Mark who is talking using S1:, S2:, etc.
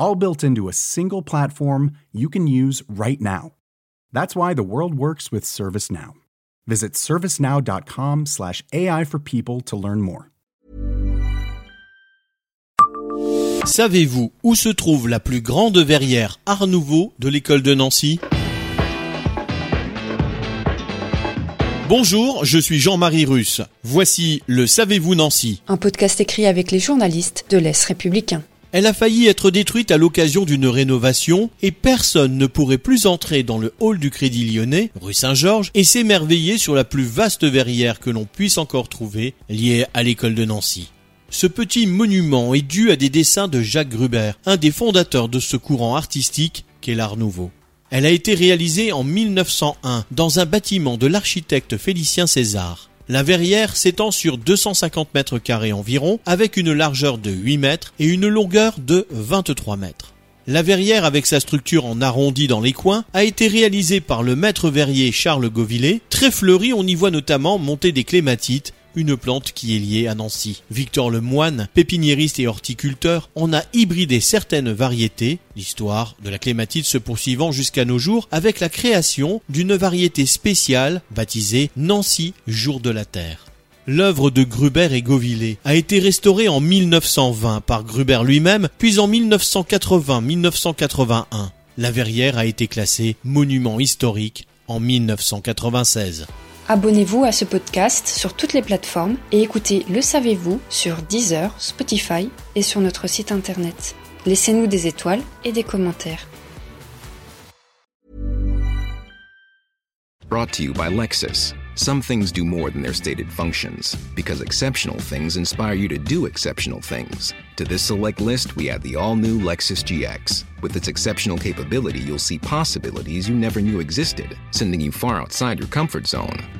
S1: all built into a single platform you can use right now. That's why the world works with ServiceNow. Visit servicenow.com/slash AI for people to learn more.
S2: Savez-vous où se trouve la plus grande verrière Art Nouveau de l'école de Nancy? Bonjour, je suis Jean-Marie Russe. Voici le Savez-vous Nancy
S3: Un podcast écrit avec les journalistes de l'Est républicain.
S2: Elle a failli être détruite à l'occasion d'une rénovation et personne ne pourrait plus entrer dans le hall du Crédit Lyonnais, rue Saint-Georges, et s'émerveiller sur la plus vaste verrière que l'on puisse encore trouver, liée à l'école de Nancy. Ce petit monument est dû à des dessins de Jacques Gruber, un des fondateurs de ce courant artistique qu'est l'art nouveau. Elle a été réalisée en 1901 dans un bâtiment de l'architecte Félicien César. La verrière s'étend sur 250 mètres carrés environ, avec une largeur de 8 mètres et une longueur de 23 mètres. La verrière, avec sa structure en arrondi dans les coins, a été réalisée par le maître verrier Charles Govillet. Très fleuri, on y voit notamment monter des clématites une plante qui est liée à Nancy. Victor Lemoine, pépiniériste et horticulteur, en a hybridé certaines variétés, l'histoire de la clématite se poursuivant jusqu'à nos jours avec la création d'une variété spéciale baptisée Nancy Jour de la Terre. L'œuvre de Gruber et Govillet a été restaurée en 1920 par Gruber lui-même, puis en 1980-1981. La verrière a été classée monument historique en 1996.
S3: Abonnez-vous à ce podcast sur toutes les plateformes et écoutez Le Savez-vous sur Deezer, Spotify et sur notre site internet. Laissez-nous des étoiles et des commentaires.
S4: Brought to you by Lexus. Some things do more than their stated functions, because exceptional things inspire you to do exceptional things. To this select list, we add the all new Lexus GX. With its exceptional capability, you'll see possibilities you never knew existed, sending you far outside your comfort zone.